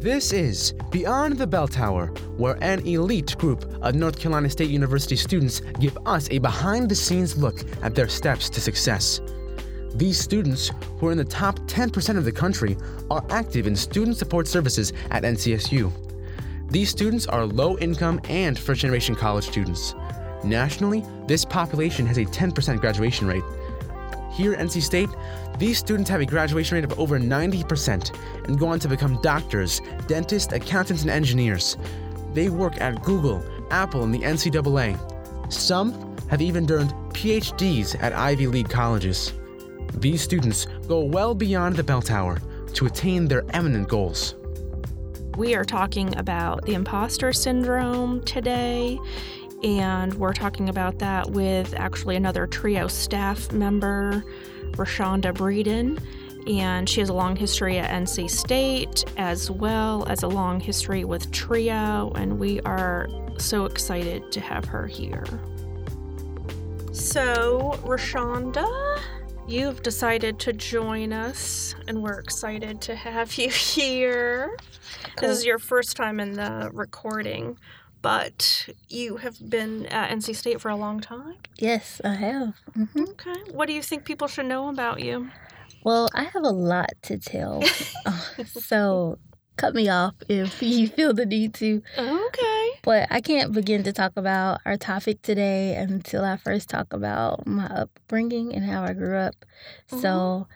This is Beyond the Bell Tower, where an elite group of North Carolina State University students give us a behind the scenes look at their steps to success. These students, who are in the top 10% of the country, are active in student support services at NCSU. These students are low income and first generation college students. Nationally, this population has a 10% graduation rate. Here at NC State, these students have a graduation rate of over 90% and go on to become doctors, dentists, accountants, and engineers. They work at Google, Apple, and the NCAA. Some have even earned PhDs at Ivy League colleges. These students go well beyond the bell tower to attain their eminent goals. We are talking about the imposter syndrome today, and we're talking about that with actually another trio staff member, Roshaunda Breeden. And she has a long history at NC State as well as a long history with Trio, and we are so excited to have her here. So, Roshaunda, you've decided to join us, and we're excited to have you here. Cool. This is your first time in the recording, but you have been at NC State for a long time. Yes, I have. hmm Okay. What do you think people should know about you? Well, I have a lot to tell. So cut me off if you feel the need to. Okay. But I can't begin to talk about our topic today until I first talk about my upbringing and how I grew up. So,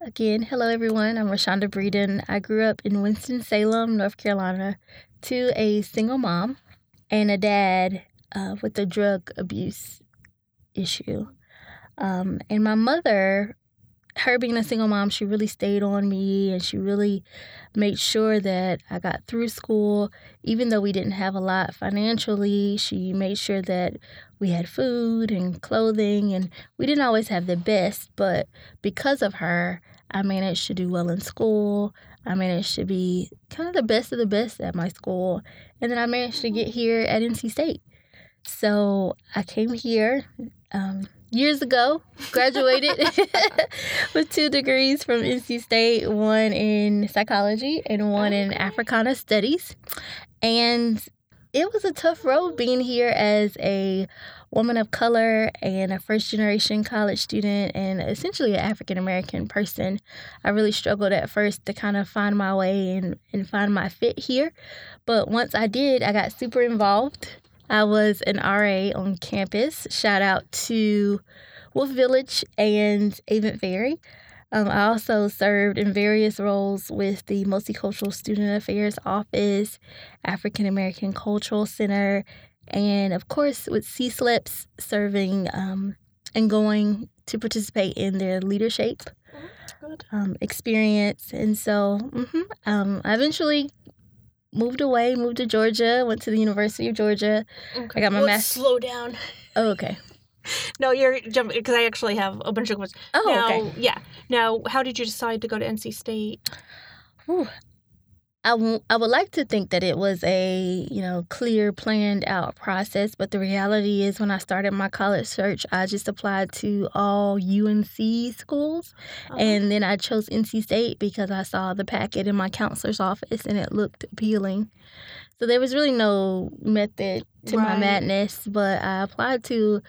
again, hello everyone. I'm Roshaunda Breeden. I grew up in Winston-Salem, North Carolina, to a single mom and a dad uh, with a drug abuse issue. Um, and my mother, her being a single mom, she really stayed on me and she really made sure that I got through school. Even though we didn't have a lot financially, she made sure that we had food and clothing, and we didn't always have the best, but because of her, I managed to do well in school. I managed to be kind of the best of the best at my school, and then I managed to get here at NC State. So I came here um, years ago, graduated with two degrees from NC State, one in psychology and one in Africana studies. And it was a tough road being here as a woman of color and a first generation college student and essentially an African American person. I really struggled at first to kind of find my way and, and find my fit here. But once I did, I got super involved. I was an RA on campus. Shout out to Wolf Village and Avent Ferry. Um, I also served in various roles with the Multicultural Student Affairs Office, African American Cultural Center, and of course with CSLEPS serving um, and going to participate in their leadership Good. um, experience. And so mhm, um, I eventually moved away, moved to Georgia, went to the University of Georgia. Okay. got my Let's Slow down. Oh, okay. No, you're jumping because I actually have a bunch of questions. Oh, now, okay. Yeah. Now, how did you decide to go to NC State? Whew. I, w- I would like to think that it was a you know clear planned out process but the reality is when i started my college search i just applied to all unc schools Uh-huh. and then i chose nc state because i saw the packet in my counselor's office and it looked appealing so there was really no method to my madness but i applied to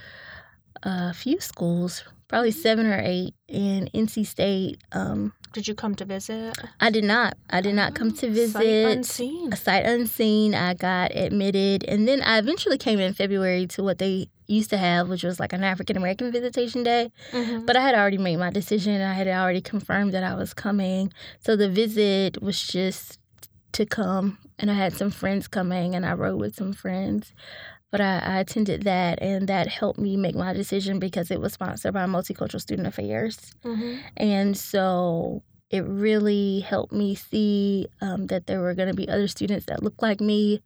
a few schools probably seven or eight in nc state um, did you come to visit? I did not. I did not come to Oh, visit. Sight unseen. A sight unseen. I got admitted, and then I eventually came in February to what they used to have, which was like an African American visitation day. Mhm. But I had already made my decision. I had already confirmed that I was coming, so the visit was just to come. And I had some friends coming, and I rode with some friends. But I, I attended that, and that helped me make my decision because it was sponsored by Multicultural Student Affairs. Mhm. And so it really helped me see um, that there were going to be other students that looked like me.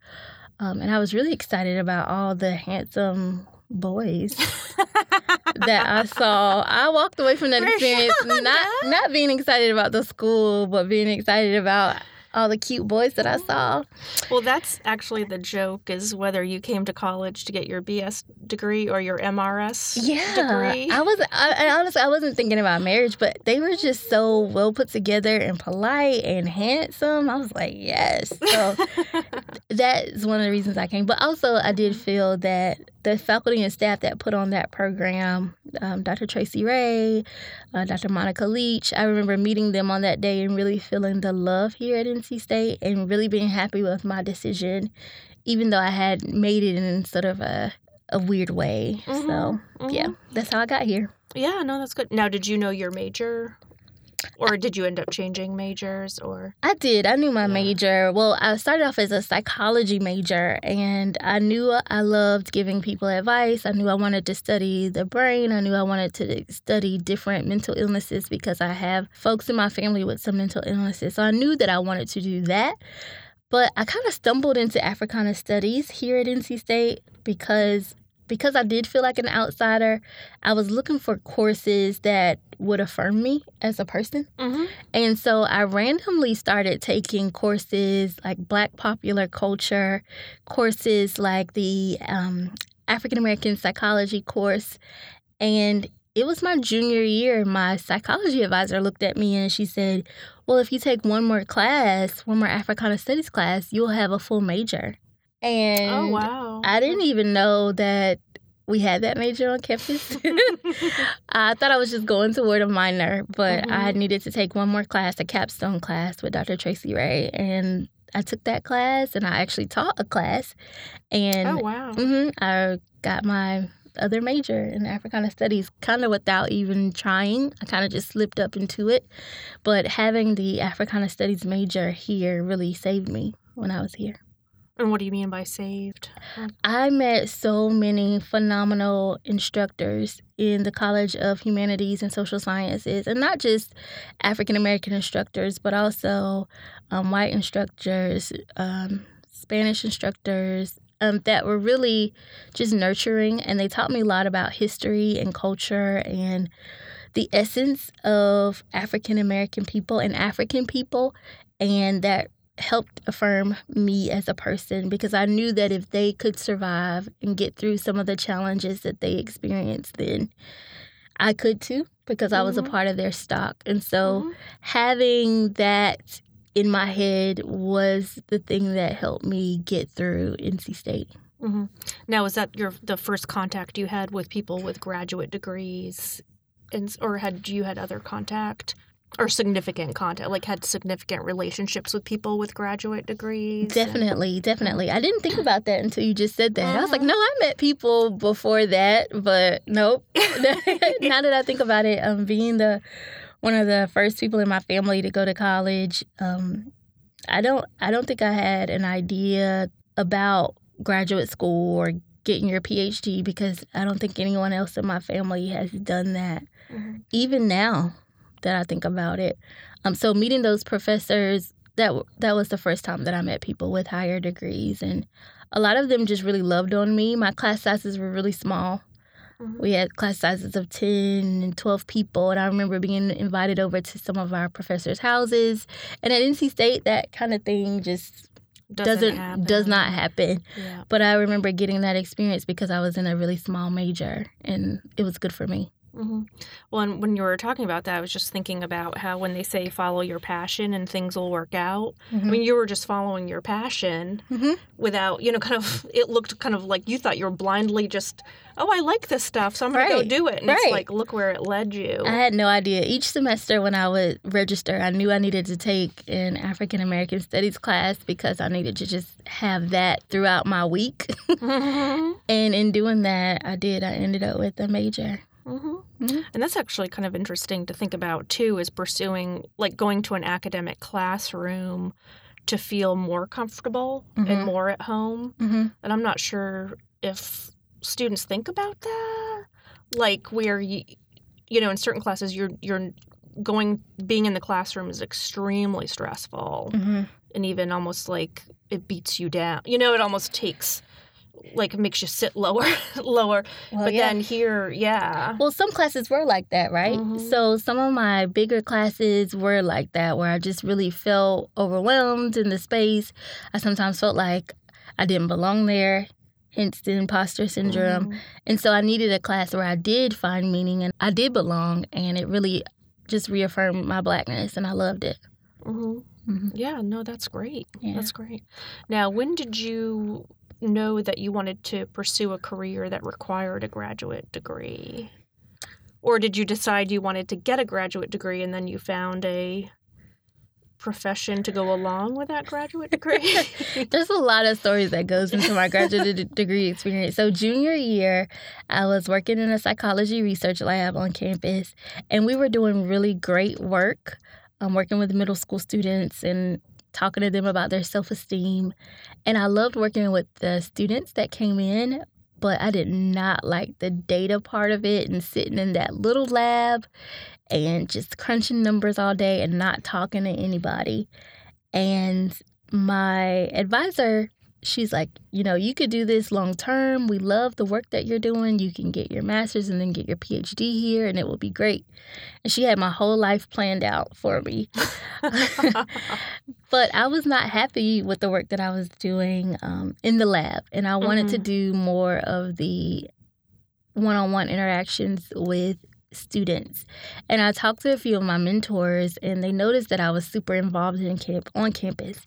Um, and I was really excited about all the handsome boys that I saw. I walked away from that experience not not being excited about the school, but being excited about all the cute boys that I saw. Well, that's actually the joke is whether you came to college to get your BS degree or your MRS Yeah, degree. I was. I, honestly, I wasn't thinking about marriage, but they were just so well put together and polite and handsome. I was like, yes. So that is one of the reasons I came. But also, I did feel that the faculty and staff that put on that program, um, Dr. Tracy Ray, uh, Dr. Monica Leach, I remember meeting them on that day and really feeling the love here at NC State and really being happy with my decision, even though I had made it in sort of a a weird way. So Mhm, mhm. yeah, that's how I got here. Yeah, no, that's good. Now, did you know your major? Or did you end up changing majors or I did. I knew my Yeah. major. Well, I started off as a psychology major, and I knew I loved giving people advice. I knew I wanted to study the brain. I knew I wanted to study different mental illnesses because I have folks in my family with some mental illnesses. So I knew that I wanted to do that. But I kind of stumbled into Africana studies here at NC State because because I did feel like an outsider, I was looking for courses that would affirm me as a person. mm-hmm. And so I randomly started taking courses like Black popular culture, courses like the um, African American psychology course. And it was my junior year. My psychology advisor looked at me and she said, Well, if you take one more class, one more Africana studies class, you'll have a full major. And Oh wow. I didn't even know that we had that major on campus. I thought I was just going toward a minor, but I Mhm. needed to take one more class, a capstone class with Dr. Tracy Ray. And I took that class and I actually taught a class. And Oh wow. mhm, I got my other major in Africana Studies kind of without even trying. I kind of just slipped up into it. But having the Africana Studies major here really saved me when I was here. And what do you mean by saved? I met so many phenomenal instructors in the College of Humanities and Social Sciences, and not just African American instructors, but also um, white instructors, um, Spanish instructors um, that were really just nurturing, and they taught me a lot about history and culture and the essence of African American people and African people, and that helped affirm me as a person because I knew that if they could survive and get through some of the challenges that they experienced, then I could too because I was a Mhm. part of their stock. And so Mhm. having that in my head was the thing that helped me get through NC State. hmm Now, is that your the first contact you had with people with graduate degrees, and or had you had other contact or significant contact, like had significant relationships with people with graduate degrees? and- Definitely, definitely. I didn't think about that until you just said that. I was like, Mhm. no, I met people before that, but nope. now that I think about it, um, being the one of the first people in my family to go to college, um, I don't, I don't think I had an idea about graduate school or getting your PhD because I don't think anyone else in my family has done that. Mhm. Even now that I think about it, um, so meeting those professors that that was the first time that I met people with higher degrees, and a lot of them just really loved on me. My class sizes were really small. Mhm. We had class sizes of 10 and 12 people, and I remember being invited over to some of our professors' houses. And at NC State, that kind of thing just doesn't, happen. does not happen. Yeah. But I remember getting that experience because I was in a really small major, and it was good for me. Hmm Well, and when you were talking about that, I was just thinking about how when they say follow your passion and things will work out. I mean, you were just following your passion Mhm. without, you know, kind of. It looked kind of like you thought you were blindly just, oh, I like this stuff, so I'm gonna go do it. And Right. it's like, look where it led you. I had no idea. Each semester when I would register, I knew I needed to take an African American Studies class because I needed to just have that throughout my week. hmm and in doing that, I did. I ended up with a major. Hmm Mhm. And that's actually kind of interesting to think about too, is pursuing like going to an academic classroom to feel more comfortable Mhm. and more at home. Mm-hmm. And I'm not sure if students think about that, like where you, you know, in certain classes, you're you're going being in the classroom is extremely stressful Mm-hmm. and even almost like it beats you down. You know, it almost takes like makes you sit lower, lower. Well, but yeah. then here, yeah. Well, some classes were like that, right? Mhm. So some of my bigger classes were like that, where I just really felt overwhelmed in the space. I sometimes felt like I didn't belong there, hence the imposter syndrome. Mhm. And so I needed a class where I did find meaning and I did belong, and it really just reaffirmed my blackness, and I loved it. Mhm. Mhm. Yeah, no, that's great. Yeah. That's great. Now, when did you know that you wanted to pursue a career that required a graduate degree? Or did you decide you wanted to get a graduate degree and then you found a profession to go along with that graduate degree? There's a lot of stories that goes into my graduate degree experience. So junior year, I was working in a psychology research lab on campus, and we were doing really great work. um, working with middle school students and talking to them about their self esteem. And I loved working with the students that came in, but I did not like the data part of it and sitting in that little lab and just crunching numbers all day and not talking to anybody. And my advisor, she's like, you know, you could do this long term. We love the work that you're doing. You can get your master's and then get your PhD here, and it will be great. And she had my whole life planned out for me. but I was not happy with the work that I was doing um, in the lab, and I wanted to Mhm. do more of the one on one interactions with students. And I talked to a few of my mentors, and they noticed that I was super involved in camp on campus.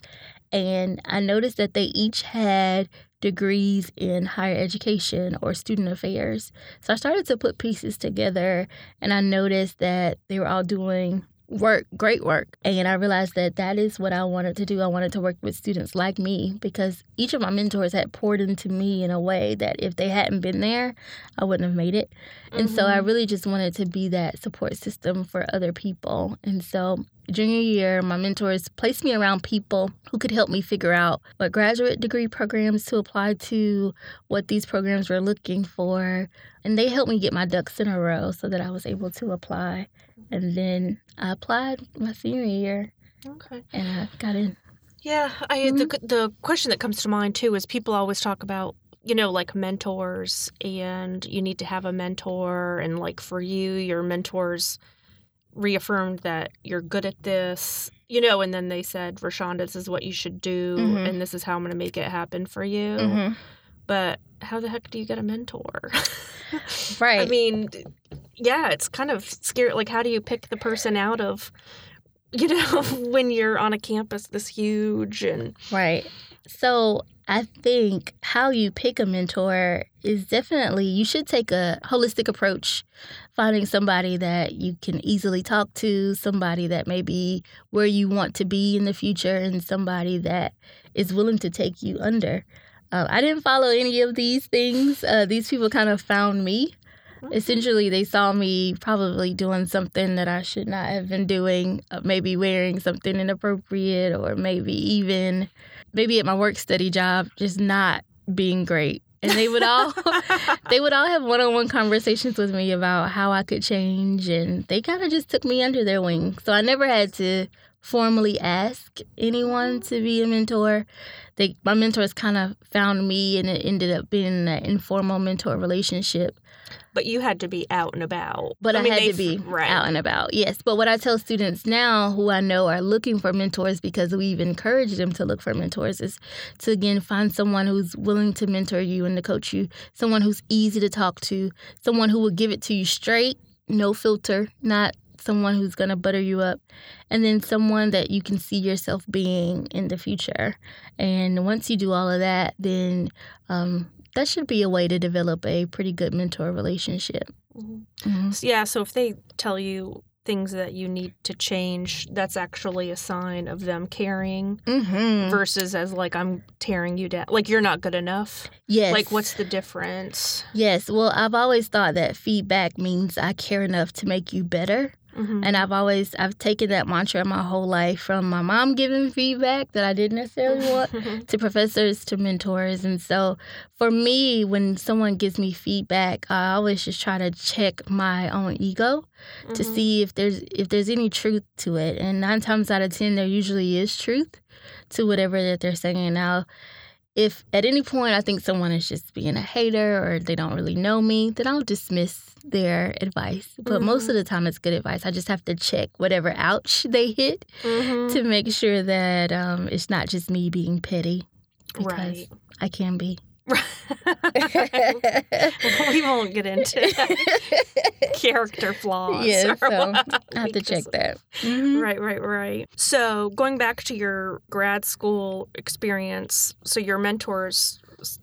And I noticed that they each had degrees in higher education or student affairs. So I started to put pieces together, and I noticed that they were all doing work, great work. And I realized that that is what I wanted to do. I wanted to work with students like me because each of my mentors had poured into me in a way that if they hadn't been there, I wouldn't have made it. And so I Mhm. really just wanted to be that support system for other people. And so junior year, my mentors placed me around people who could help me figure out what graduate degree programs to apply to, what these programs were looking for. And they helped me get my ducks in a row so that I was able to apply. And then I applied my senior year okay. and I got in. Yeah, I the the question that comes to mind too is people always talk about you know like mentors and you need to have a mentor and like for you your mentors reaffirmed that you're good at this you know and then they said Roshaunda this is what you should do Mhm. and this is how I'm going to make it happen for you Mhm. but how the heck do you get a mentor Right. I mean yeah it's kind of scary like how do you pick the person out of you know when you're on a campus this huge and Right. So I think how you pick a mentor is definitely you should take a holistic approach, finding somebody that you can easily talk to, somebody that may be where you want to be in the future, and somebody that is willing to take you under. Uh, I didn't follow any of these things. Uh, these people kind of found me. Essentially, they saw me probably doing something that I should not have been doing, uh, maybe wearing something inappropriate, or maybe even maybe at my work study job, just not being great. And they would all they would all have one-on-one conversations with me about how I could change, and they kind of just took me under their wing. So I never had to formally ask anyone to be a mentor. They my mentors kind of found me, and it ended up being an informal mentor relationship. But you had to be out and about. But I, mean, had to be right. out and about, yes. But what I tell students now who I know are looking for mentors because we've encouraged them to look for mentors is to again find someone who's willing to mentor you and to coach you, someone who's easy to talk to, someone who will give it to you straight, no filter, not someone who's going to butter you up, and then someone that you can see yourself being in the future. And once you do all of that, then um, that should be a way to develop a pretty good mentor relationship. Mhm. Mhm. So, yeah, so if they tell you things that you need to change, that's actually a sign of them caring Mm-hmm. versus as like I'm tearing you down. Like you're not good enough. Yes. Like what's the difference? Yes. Well, I've always thought that feedback means I care enough to make you better. Mhm. And I've always I've taken that mantra my whole life from my mom giving feedback that I didn't necessarily want to professors to mentors. And so for me, when someone gives me feedback, I always just try to check my own ego to Mhm. see if there's if there's any truth to it. And nine times out of ten there usually is truth to whatever that they're saying. Now if at any point I think someone is just being a hater or they don't really know me, then I'll dismiss their advice. But mm-hmm. most of the time, it's good advice. I just have to check whatever ouch they hit mm-hmm. to make sure that um, it's not just me being petty. Because right. I can be. we won't get into character flaws. Yeah, so I have to check that. Mm-hmm. Right, right, right. So going back to your grad school experience, so your mentors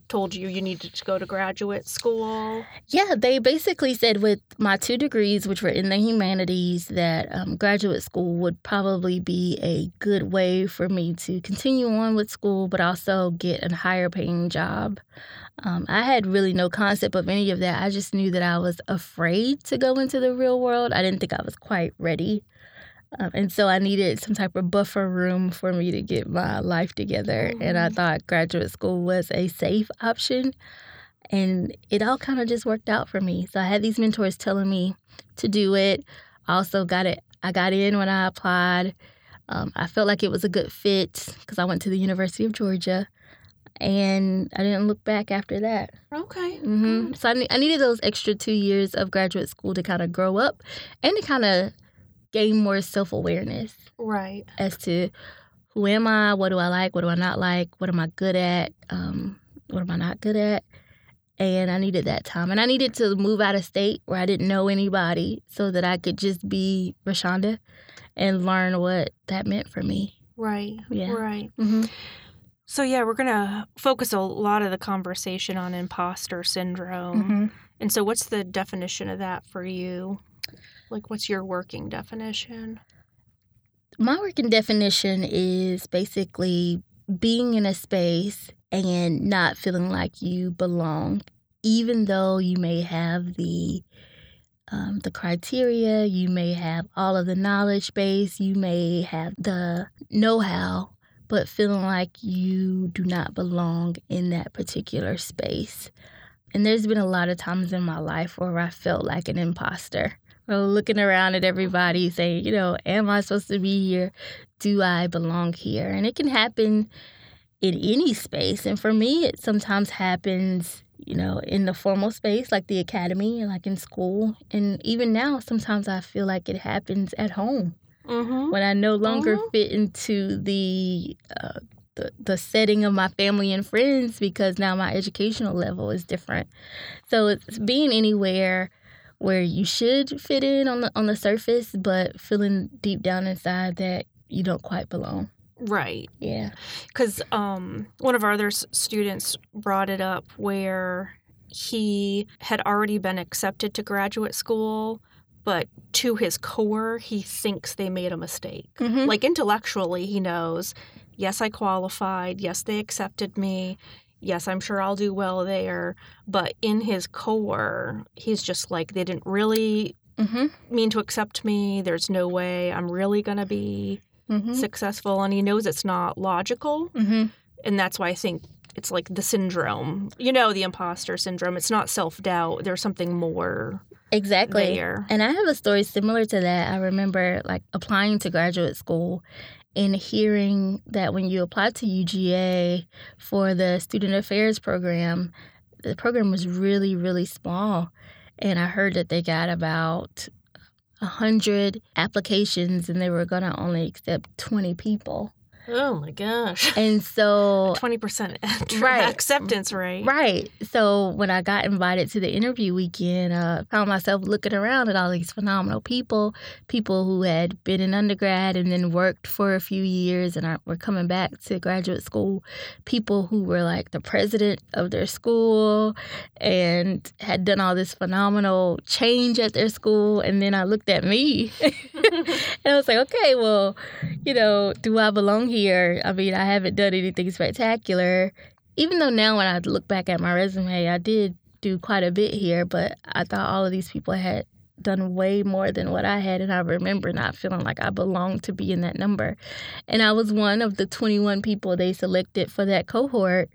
told you you needed to go to graduate school? Yeah, they basically said with my two degrees, which were in the humanities, that um, graduate school would probably be a good way for me to continue on with school, but also get a higher paying job. Um, I had really no concept of any of that. I just knew that I was afraid to go into the real world. I didn't think I was quite ready. Um, and so I needed some type of buffer room for me to get my life together. Mm-hmm. And I mm-hmm. thought graduate school was a safe option. And it all kind of just worked out for me. So I had these mentors telling me to do it. I also got it. I got in when I applied. Um, I felt like it was a good fit because I went to the University of Georgia, and I didn't look back after that. Okay. Mm-hmm. So I, I needed those extra two years of graduate school to kind of grow up and to kind of gain more self awareness. Right. As to who am I? What do I like? What do I not like? What am I good at? Um, what am I not good at? And I needed that time. And I needed to move out of state where I didn't know anybody so that I could just be Roshaunda and learn what that meant for me. Right. Yeah. Right. Mm-hmm. So, yeah, we're going to focus a lot of the conversation on imposter syndrome. Mm-hmm. And so, what's the definition of that for you? Like, what's your working definition? My working definition is basically being in a space and not feeling like you belong, even though you may have the um, the criteria, you may have all of the knowledge base, you may have the know how, but feeling like you do not belong in that particular space. And there's been a lot of times in my life where I felt like an imposter looking around at everybody saying, you know, am I supposed to be here? Do I belong here? And it can happen in any space. And for me, it sometimes happens, you know, in the formal space, like the academy, like in school. And even now, sometimes I feel like it happens at home mm-hmm. when I no longer mm-hmm. fit into the, uh, the, the setting of my family and friends because now my educational level is different. So it's being anywhere where you should fit in on the on the surface, but feeling deep down inside that you don't quite belong. Right. Yeah. Because um, one of our other students brought it up where he had already been accepted to graduate school, but to his core, he thinks they made a mistake. Mm-hmm. Like intellectually, he knows, yes, I qualified. Yes, they accepted me yes, I'm sure I'll do well there. But in his core, he's just like, they didn't really mm-hmm. mean to accept me. There's no way I'm really going to be mm-hmm. successful. And he knows it's not logical. Mm-hmm. And that's why I think it's like the syndrome, you know, the imposter syndrome. It's not self doubt, there's something more. Exactly. There. And I have a story similar to that. I remember like applying to graduate school and hearing that when you applied to UGA for the student affairs program, the program was really, really small. And I heard that they got about 100 applications and they were going to only accept 20 people. Oh my gosh. And so 20% right, acceptance rate. Right. So when I got invited to the interview weekend, I uh, found myself looking around at all these phenomenal people, people who had been in undergrad and then worked for a few years and are, were coming back to graduate school, people who were like the president of their school and had done all this phenomenal change at their school. And then I looked at me and I was like, okay, well, you know, do I belong here? Here. I mean, I haven't done anything spectacular. Even though now when I look back at my resume, I did do quite a bit here, but I thought all of these people had done way more than what I had. And I remember not feeling like I belonged to be in that number. And I was one of the 21 people they selected for that cohort.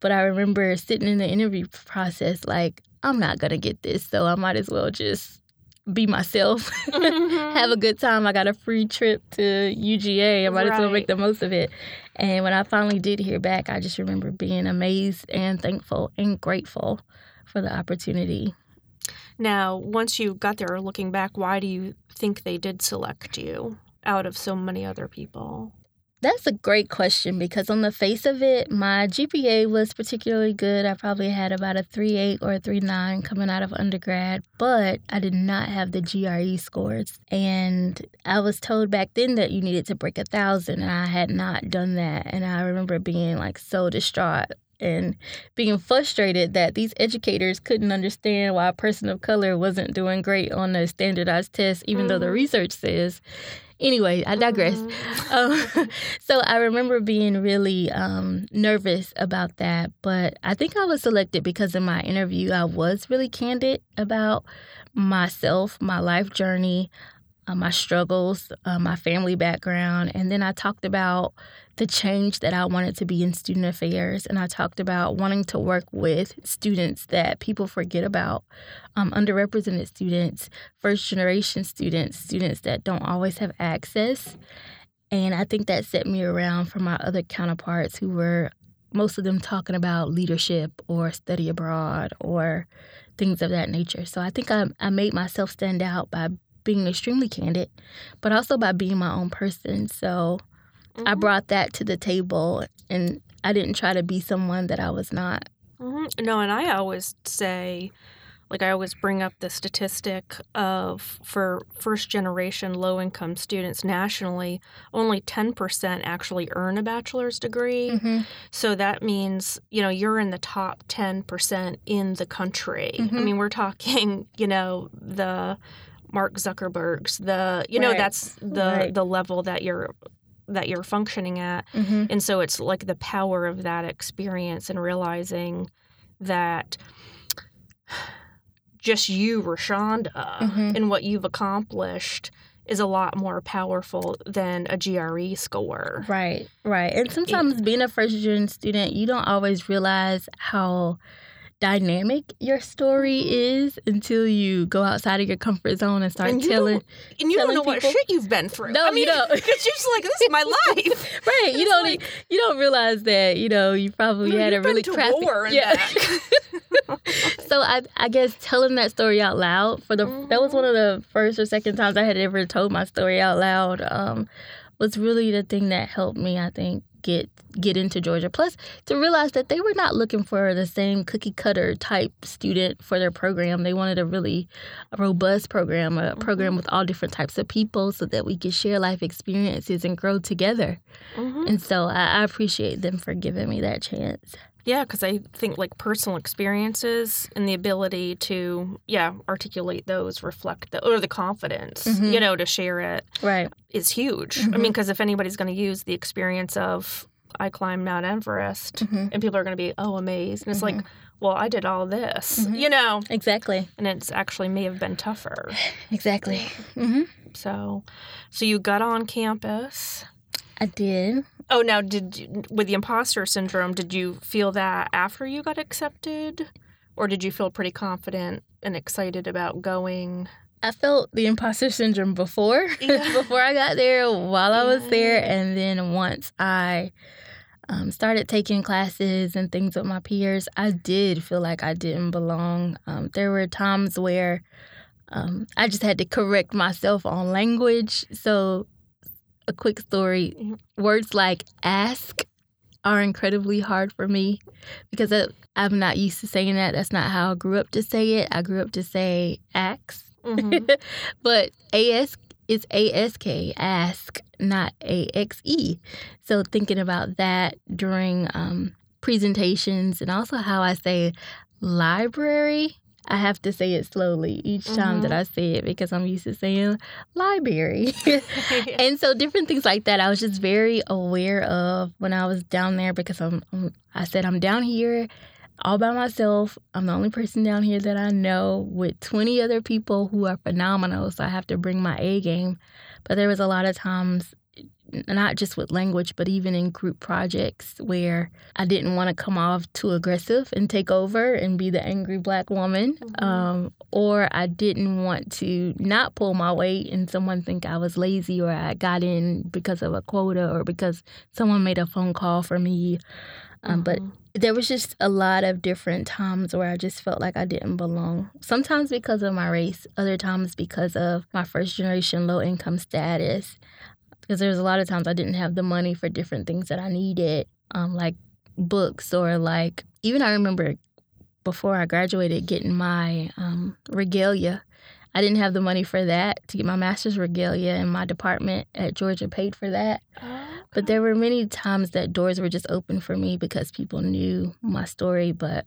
But I remember sitting in the interview process like, I'm not going to get this, so I might as well just be myself, Mm-hmm. have a good time. I got a free trip to UGA. I might as well make the most of it. And when I finally did hear back, I just remember being amazed and thankful and grateful for the opportunity. Now, once you got there, looking back, why do you think they did select you out of so many other people? That's a great question because on the face of it, my GPA was particularly good. I probably had about a 3.8 or a 3.9 coming out of undergrad, but I did not have the GRE scores. And I was told back then that you needed to break a thousand, and I had not done that. And I remember being like so distraught and being frustrated that these educators couldn't understand why a person of color wasn't doing great on the standardized test, even though the Mhm. research says. Anyway, I digress. Mhm. Um, so I remember being really um, nervous about that, but I think I was selected because in my interview I was really candid about myself, my life journey, uh, my struggles, uh, my family background, and then I talked about the change that I wanted to be in student affairs, and I talked about wanting to work with students that people forget about, um, underrepresented students, first generation students, students that don't always have access. And I think that set me around from my other counterparts who were most of them talking about leadership or study abroad or things of that nature. So I think I, I made myself stand out by being extremely candid, but also by being my own person. So I Mhm. brought that to the table and I didn't try to be someone that I was not. Mhm. No, and I always say, like, I always bring up the statistic of for first generation low income students nationally, only 10% actually earn a bachelor's degree. Mhm. So that means, you know, you're in the top 10% in the country. I Mhm. mean, we're talking, you know, the Mark Zuckerbergs, the, you know, Right. that's the Right. the level that you're that you're functioning at. Mhm. And so it's like the power of that experience and realizing that just you, Roshaunda, Mhm. and what you've accomplished is a lot more powerful than a GRE score. Right, right. And sometimes being a first gen student, you don't always realize how dynamic your story is until you go outside of your comfort zone and start And telling. don't- And you don't telling know what shit you've been through. No, I you mean, don't. It's just like this is my life. Right, you don't like- you don't realize that you know you probably No, had a really crappy yeah. so I I guess telling that story out loud for the that was one of the first or second times I had ever told my story out loud um was really the thing that helped me I think get get into Georgia. Plus to realize that they were not looking for the same cookie cutter type student for their program. They wanted a really robust program a program with all different types of people so that we could share life experiences and grow together. Mhm. and so I, I appreciate them for giving me that chance Yeah, because I think like personal experiences and the ability to, yeah, articulate those, reflect the, or the confidence, Mhm. you know, to share it right is huge. I Mhm. mean, because if anybody's going to use the experience of, I climbed Mount Everest, Mhm. and people are going to be, oh, amazed. And it's like, well, I did all this, Mhm. you know, exactly and it's actually may have been tougher. exactly hmm So, so you got on campus. I did Oh, now did you, with the imposter syndrome, did you feel that after you got accepted, or did you feel pretty confident and excited about going? I felt the imposter syndrome before Yeah. before I got there, while I was there, and then once I um, started taking classes and things with my peers, I did feel like I didn't belong. Um, there were times where um, I just had to correct myself on language. So, a quick story: words like "ask" are incredibly hard for me because I'm not used to saying that. That's not how I grew up to say it. I grew up to say "ask." Mhm. but AS is ASK, ask, not AXE. So thinking about that during um, presentations and also how I say library. I have to say it slowly each time that Mhm. I say it because I'm used to saying library. and so different things like that I was just very aware of when I was down there because I'm, I'm I said I'm down here all by myself. I'm the only person down here that I know with 20 other people who are phenomenal, so I have to bring my A game. But there was a lot of times not just with language, but even in group projects where I didn't want to come off too aggressive and take over and be the angry black woman, mm-hmm. um, or I didn't want to not pull my weight and someone think I was lazy or I got in because of a quota or because someone made a phone call for me. Um, mm-hmm. But there was just a lot of different times where I just felt like I didn't belong. Sometimes because of my race, other times because of my first generation low income status. Because there was a lot of times I didn't have the money for different things that I needed, um, like books or like even I remember before I graduated getting my um, regalia. I didn't have the money for that to get my master's regalia, and my department at Georgia paid for that. But there were many times that doors were just open for me because people knew my story, but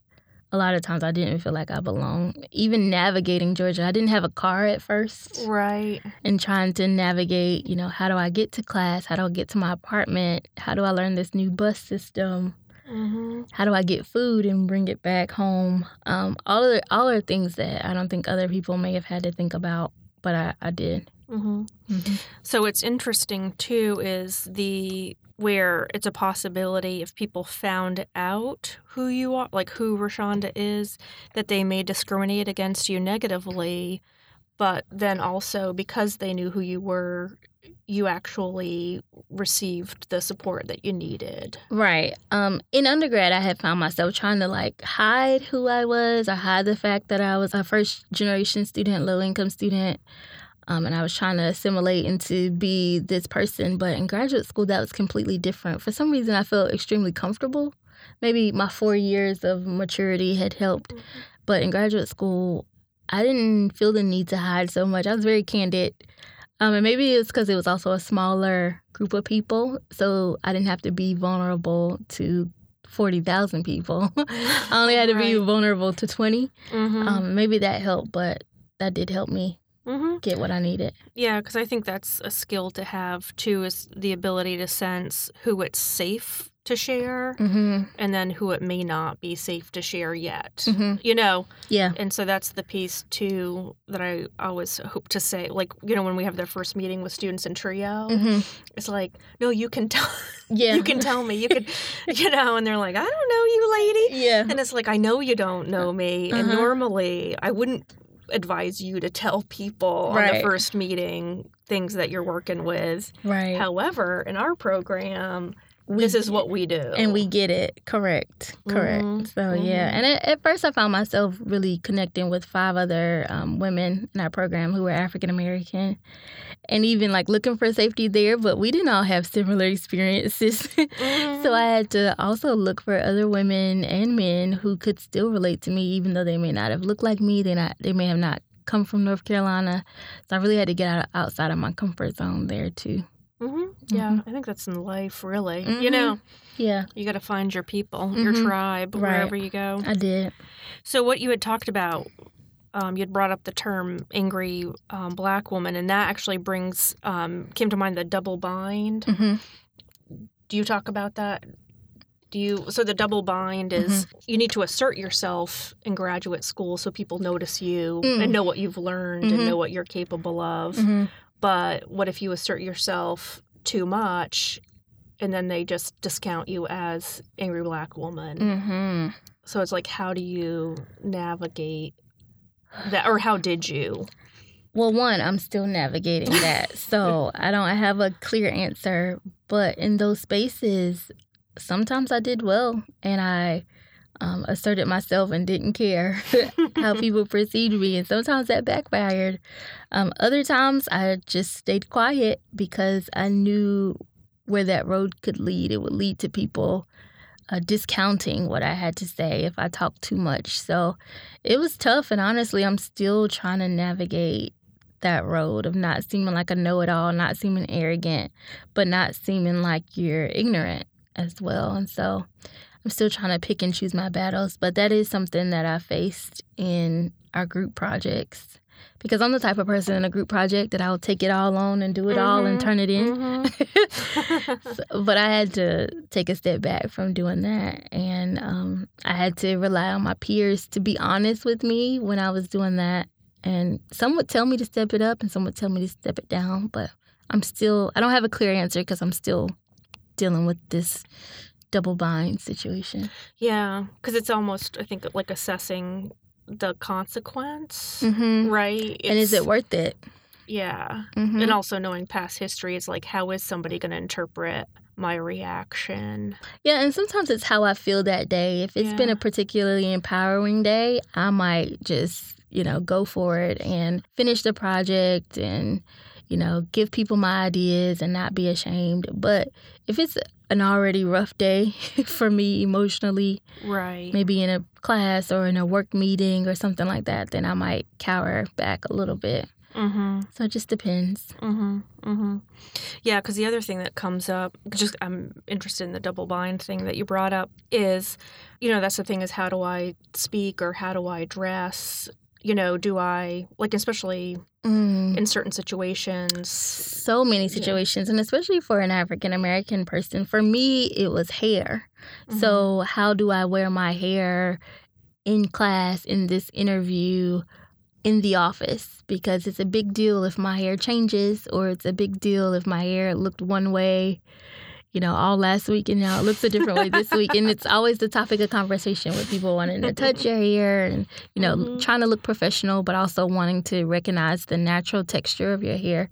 a lot of times I didn't feel like I belonged. Even navigating Georgia, I didn't have a car at first. Right. And trying to navigate, you know, how do I get to class? How do I get to my apartment? How do I learn this new bus system? Mm-hmm. How do I get food and bring it back home? Um, all of the, all are things that I don't think other people may have had to think about, but I, I did. Mm-hmm. Mm-hmm. So it's interesting too is the where it's a possibility if people found out who you are, like who Roshaunda is, that they may discriminate against you negatively, but then also because they knew who you were, you actually received the support that you needed. Right. Um, in undergrad, I had found myself trying to like hide who I was or hide the fact that I was a first generation student, low income student. Um, and I was trying to assimilate and to be this person. But in graduate school, that was completely different. For some reason, I felt extremely comfortable. Maybe my four years of maturity had helped. Mm-hmm. But in graduate school, I didn't feel the need to hide so much. I was very candid. Um, and maybe it's because it was also a smaller group of people. So I didn't have to be vulnerable to 40,000 people. I only had to right. be vulnerable to 20. Mm-hmm. Um, maybe that helped, but that did help me mm-hmm. get what I needed. Yeah, because I think that's a skill to have too is the ability to sense who it's safe to share mm-hmm. and then who it may not be safe to share yet. Mm-hmm. You know? Yeah. And so that's the piece too that I always hope to say. Like, you know, when we have their first meeting with students in trio, mm-hmm. it's like, no, you can tell Yeah. you can tell me. You can you know, and they're like, I don't know you, lady. Yeah. And it's like, I know you don't know me. Uh-huh. And normally I wouldn't advise you to tell people right. on the first meeting things that you're working with. Right. However, in our program, we, this is what we do. And we get it. Correct. Correct. Mm-hmm. So, mm-hmm. yeah. And at, at, first, I found myself really connecting with five other um, women in our program who were African American and even like looking for safety there, but we didn't all have similar experiences. Mm-hmm. so, I had to also look for other women and men who could still relate to me, even though they may not have looked like me. They, not, they may have not come from North Carolina. So, I really had to get out, outside of my comfort zone there, too. Mm-hmm. Yeah, mm-hmm. I think that's in life, really. Mm-hmm. You know, yeah, you got to find your people, your mm-hmm. tribe, right. wherever you go. I did. So, what you had talked about, um, you had brought up the term "angry um, black woman," and that actually brings um, came to mind the double bind. Mm-hmm. Do you talk about that? Do you? So the double bind is mm-hmm. you need to assert yourself in graduate school so people notice you mm. and know what you've learned and know what you're capable of but what if you assert yourself too much and then they just discount you as angry black woman? Mm-hmm. So it's like, how do you navigate that, or how did you? Well, one, I'm still navigating that. so I don't have a clear answer. But in those spaces, sometimes I did well and I um, asserted myself and didn't care how people perceived me. And sometimes that backfired. Um, other times I just stayed quiet because I knew where that road could lead. It would lead to people uh, discounting what I had to say if I talked too much. So it was tough. And honestly, I'm still trying to navigate that road of not seeming like a know it all, not seeming arrogant, but not seeming like you're ignorant as well. And so I'm still trying to pick and choose my battles, but that is something that I faced in our group projects. Because I'm the type of person in a group project that I'll take it all on and do it mm-hmm. all and mm-hmm. turn it in. Mm-hmm. so, but I had to take a step back from doing that. And um, I had to rely on my peers to be honest with me when I was doing that. And some would tell me to step it up and some would tell me to step it down. But I'm still I don't have a clear answer because I'm still dealing with this double bind situation. Yeah, because it's almost I think like assessing the consequence, Mm-hmm. right? And is it worth it? Yeah, Mm-hmm. and also knowing past history is like how is somebody going to interpret my reaction? Yeah, and sometimes it's how I feel that day. If it's been a particularly empowering day, I might just, you know, go for it and finish the project and, you know, give people my ideas and not be ashamed. But if it's an already rough day for me emotionally, Right. maybe in a class or in a work meeting or something like that, then I might cower back a little bit. Mm-hmm. So it just depends. Mm-hmm. Mm-hmm. Yeah, because the other thing that comes up, just I'm interested in the double bind thing that you brought up, is, you know, that's the thing is how do I speak or how do I dress? You know, do I like especially Mm. in certain situations? so many situations and especially for an african american person for me it was hair Mm-hmm. so how do i wear my hair in class in this interview in the office because it's a big deal if my hair changes or it's a big deal if my hair looked one way you know all last week and now it looks a different way this week and it's always the topic of conversation with people wanting to touch your hair and you know Mhm. trying to look professional but also wanting to recognize the natural texture of your hair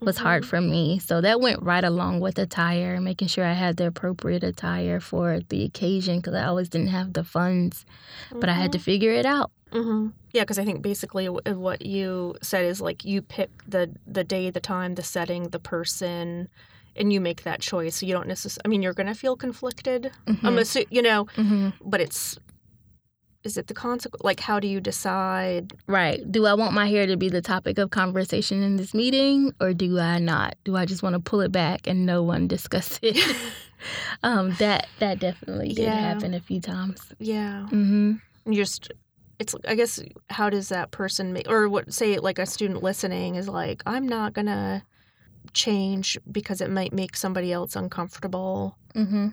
was hard Mhm. for me. So that went right along with attire, making sure I had the appropriate attire for the occasion because I always didn't have the funds, but I had to figure it out. Mm-hmm. Yeah, because I think basically what you said is like you pick the the day, the time, the setting, the person, and you make that choice. You don't necessarily. I mean, you're going to feel conflicted. I'm Mhm. assu- you know, Mhm. but it's is it the consequence? Like, how do you decide? Right. Do I want my hair to be the topic of conversation in this meeting or do I not? Do I just want to pull it back and no one discuss it? um, that that definitely did Yeah. happen a few times. yeah, Mm-hmm. just. It's. I guess. How does that person make, or what? Say, like a student listening is like, I'm not gonna change because it might make somebody else uncomfortable. hmm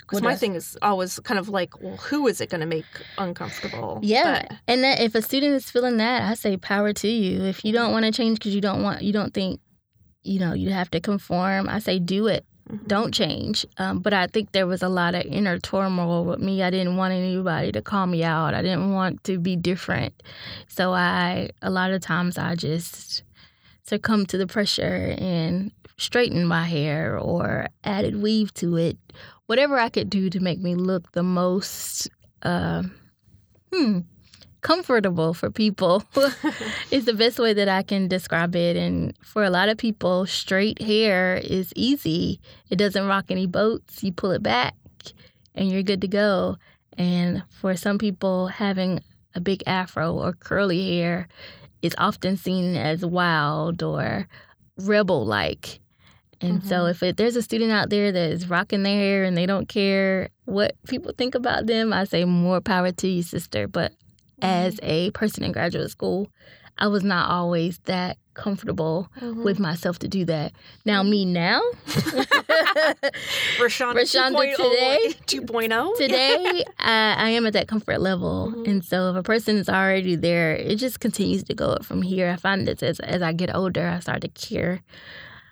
Because my else? thing is always kind of like, well, who is it going to make uncomfortable? Yeah, But- and that if a student is feeling that, I say power to you. If you don't want to change because you don't want, you don't think, you know, you have to conform. I say do it. Mhm. Don't change. Um, but I think there was a lot of inner turmoil with me. I didn't want anybody to call me out. I didn't want to be different. So I, a lot of times, I just succumbed to the pressure and straighten my hair or added weave to it. Whatever I could do to make me look the most. Uh, hmm, comfortable for people is the best way that I can describe it. And for a lot of people, straight hair is easy. It doesn't rock any boats. You pull it back and you're good to go. And for some people, having a big afro or curly hair is often seen as wild or rebel like. And so, Mhm. if it, there's a student out there that is rocking their hair and they don't care what people think about them, I say more power to you, sister. But as a person in graduate school, I was not always that comfortable Mhm. with myself to do that. Now, me now, Roshaunda, Roshaunda 2.0, today- 2.0? today, I, I am at that comfort level. Mhm. And so, if a person is already there, it just continues to go up from here. I find that as, as I get older, I start to care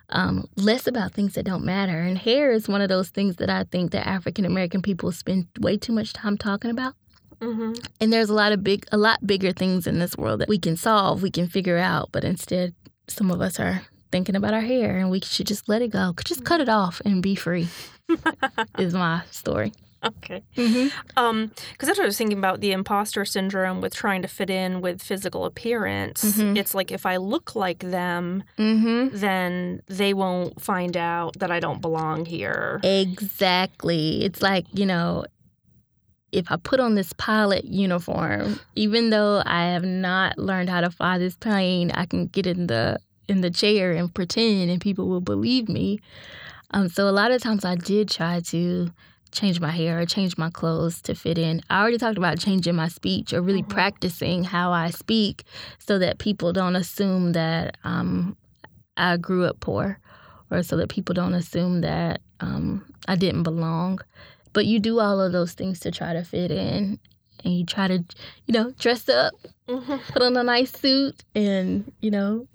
um, less about things that don't matter. And hair is one of those things that I think that African American people spend way too much time talking about. Hmm And there's a lot of big, a lot bigger things in this world that we can solve, we can figure out. But instead, some of us are thinking about our hair, and we should just let it go. Just cut it off and be free. is my story. Okay. Mm-hmm. Um, because that's what I was thinking about the imposter syndrome with trying to fit in with physical appearance. Mhm. It's like if I look like them, Mm-hmm. then they won't find out that I don't belong here. Exactly. It's like you know, if I put on this pilot uniform, even though I have not learned how to fly this plane, I can get in the in the chair and pretend, and people will believe me. Um, so a lot of times I did try to change my hair or change my clothes to fit in. I already talked about changing my speech or really Mhm. practicing how I speak so that people don't assume that um, I grew up poor or so that people don't assume that um, I didn't belong. But you do all of those things to try to fit in and you try to, you know, dress up, Mhm. put on a nice suit and, you know,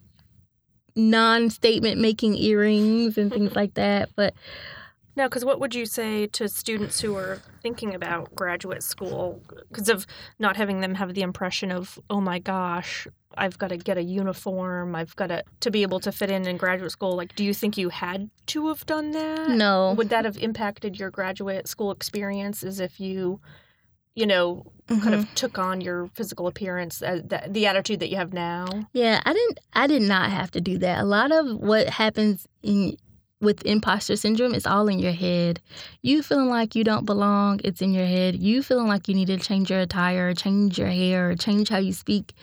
non-statement making earrings and things like that. But No, because what would you say to students who are thinking about graduate school because of not having them have the impression of, oh my gosh, I've got to get a uniform, I've got to to be able to fit in in graduate school. Like, do you think you had to have done that? no, Would that have impacted your graduate school experience as if you, you know, kind Mhm. of took on your physical appearance, uh, the, the attitude that you have now? Yeah, I didn't I did not have to do that. A lot of what happens in with imposter syndrome it's all in your head. You feeling like you don't belong, it's in your head. You feeling like you need to change your attire, change your hair, change how you speak.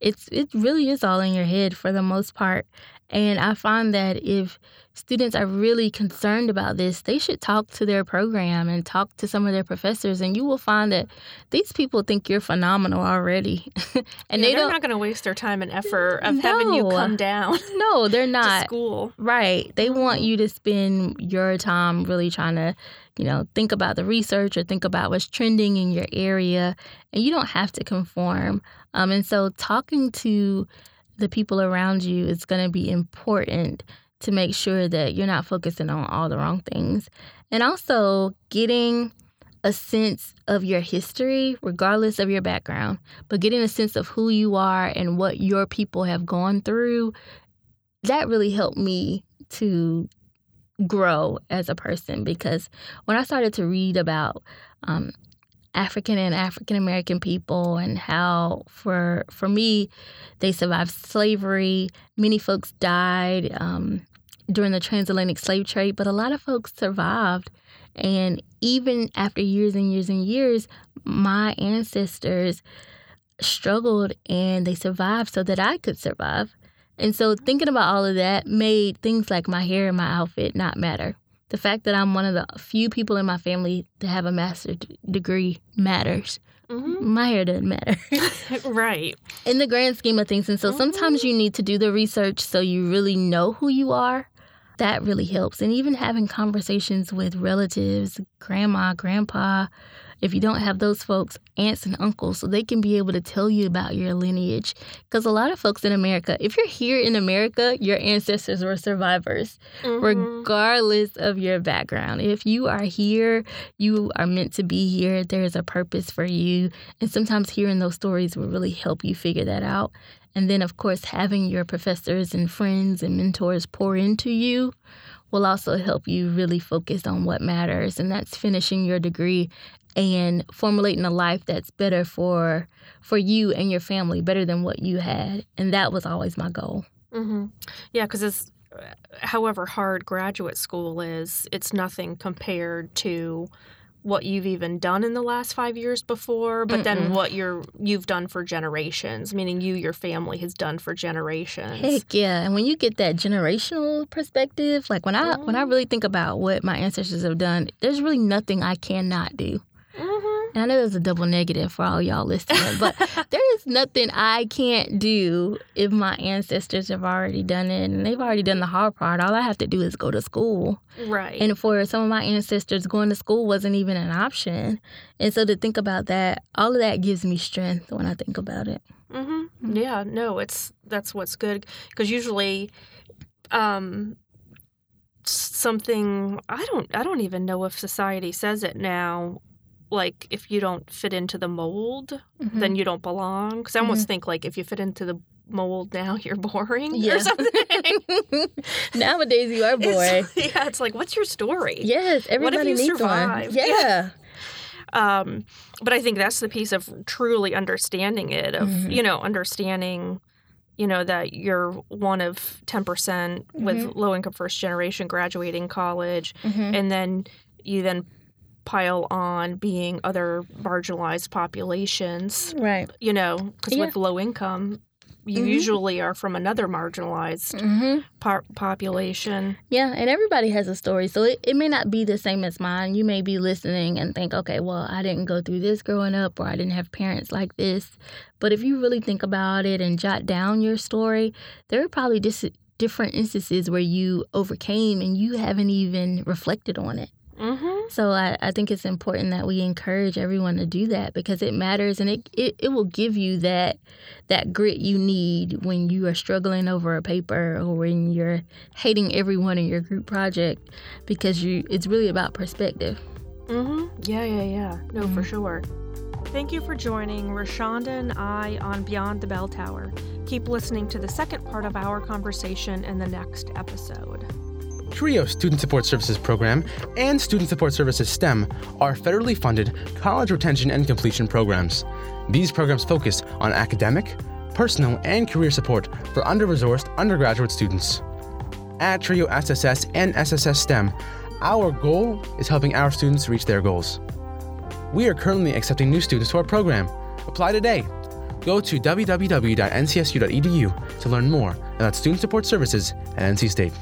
It's it really is all in your head for the most part. And I find that if students are really concerned about this, they should talk to their program and talk to some of their professors and you will find that these people think you're phenomenal already. and Yeah, they they're don't not going to waste their time and effort of having you come down No, they're to not. school. Right. They want you to spend your time really trying to, you know, think about the research or think about what's trending in your area. And you don't have to conform. Um, and so talking to the people around you it's going to be important to make sure that you're not focusing on all the wrong things. And also getting a sense of your history, regardless of your background, but getting a sense of who you are and what your people have gone through that really helped me to grow as a person because when I started to read about um, African and African American people and how for for me they survived slavery. Many folks died um, during the transatlantic slave trade, but a lot of folks survived. And even after years and years and years, my ancestors struggled and they survived so that I could survive. And so thinking about all of that made things like my hair and my outfit not matter. The fact that I'm one of the few people in my family to have a master's d- degree matters. hmm My hair doesn't matter right. in the grand scheme of things. And so sometimes you need to do the research so you really know who you are. That really helps. And even having conversations with relatives, grandma, grandpa, if you don't have those folks, aunts and uncles, so they can be able to tell you about your lineage. Because a lot of folks in America, if you're here in America, your ancestors were survivors Mhm. regardless of your background. If you are here, you are meant to be here. There is a purpose for you. And sometimes hearing those stories will really help you figure that out. And then, of course, having your professors and friends and mentors pour into you will also help you really focus on what matters. And that's finishing your degree and formulating a life that's better for for you and your family, better than what you had. And that was always my goal. hmm Yeah, because it's however hard graduate school is, it's nothing compared to what you've even done in the last five years before, but then Mm-mm. what you're you've done for generations, meaning you, your family has done for generations. Heck yeah! And when you get that generational perspective, like when I when I Mhm. really think about what my ancestors have done, there's really nothing I cannot do. I know there's a double negative for all y'all listening, but there is nothing I can't do if my ancestors have already done it and they've already done the hard part. All I have to do is go to school. right. And for some of my ancestors, going to school wasn't even an option. And so to think about that, all of that gives me strength when I think about it. hmm Mm. Yeah, no, it's that's what's good because usually, um, something I don't I don't even know if society says it now. Like if you don't fit into the mold, Mm-hmm. then you don't belong. Because I almost think like if you fit into the mold now, you're boring Yeah. or something. Nowadays, you are boring. It's, yeah, it's like what's your story? Yes, everybody you needs survived? one. Yeah. Um, but I think that's the piece of truly understanding it, of Mhm. you know, understanding, you know, that you're one of ten percent with Mhm. low income first generation graduating college, Mhm. and then you then pile on being other marginalized populations, Right. you know, because Yeah. with low income, you Mhm. usually are from another marginalized hmm par- population. Yeah, and everybody has a story. So it, it may not be the same as mine. You may be listening and think, okay, well, I didn't go through this growing up or I didn't have parents like this. But if you really think about it and jot down your story, there are probably dis- different instances where you overcame and you haven't even reflected on it. hmm So I, I think it's important that we encourage everyone to do that because it matters and it, it, it will give you that that grit you need when you are struggling over a paper or when you're hating everyone in your group project because you it's really about perspective. Mm-hmm. Yeah, yeah, yeah. No, mm-hmm. for sure. Thank you for joining Roshaunda and I on Beyond the Bell Tower. Keep listening to the second part of our conversation in the next episode. TRIO Student Support Services Program and Student Support Services STEM are federally funded college retention and completion programs. These programs focus on academic, personal, and career support for under resourced undergraduate students. At TRIO SSS and SSS STEM, our goal is helping our students reach their goals. We are currently accepting new students to our program. Apply today. Go to www.ncsu.edu to learn more about student support services at NC State.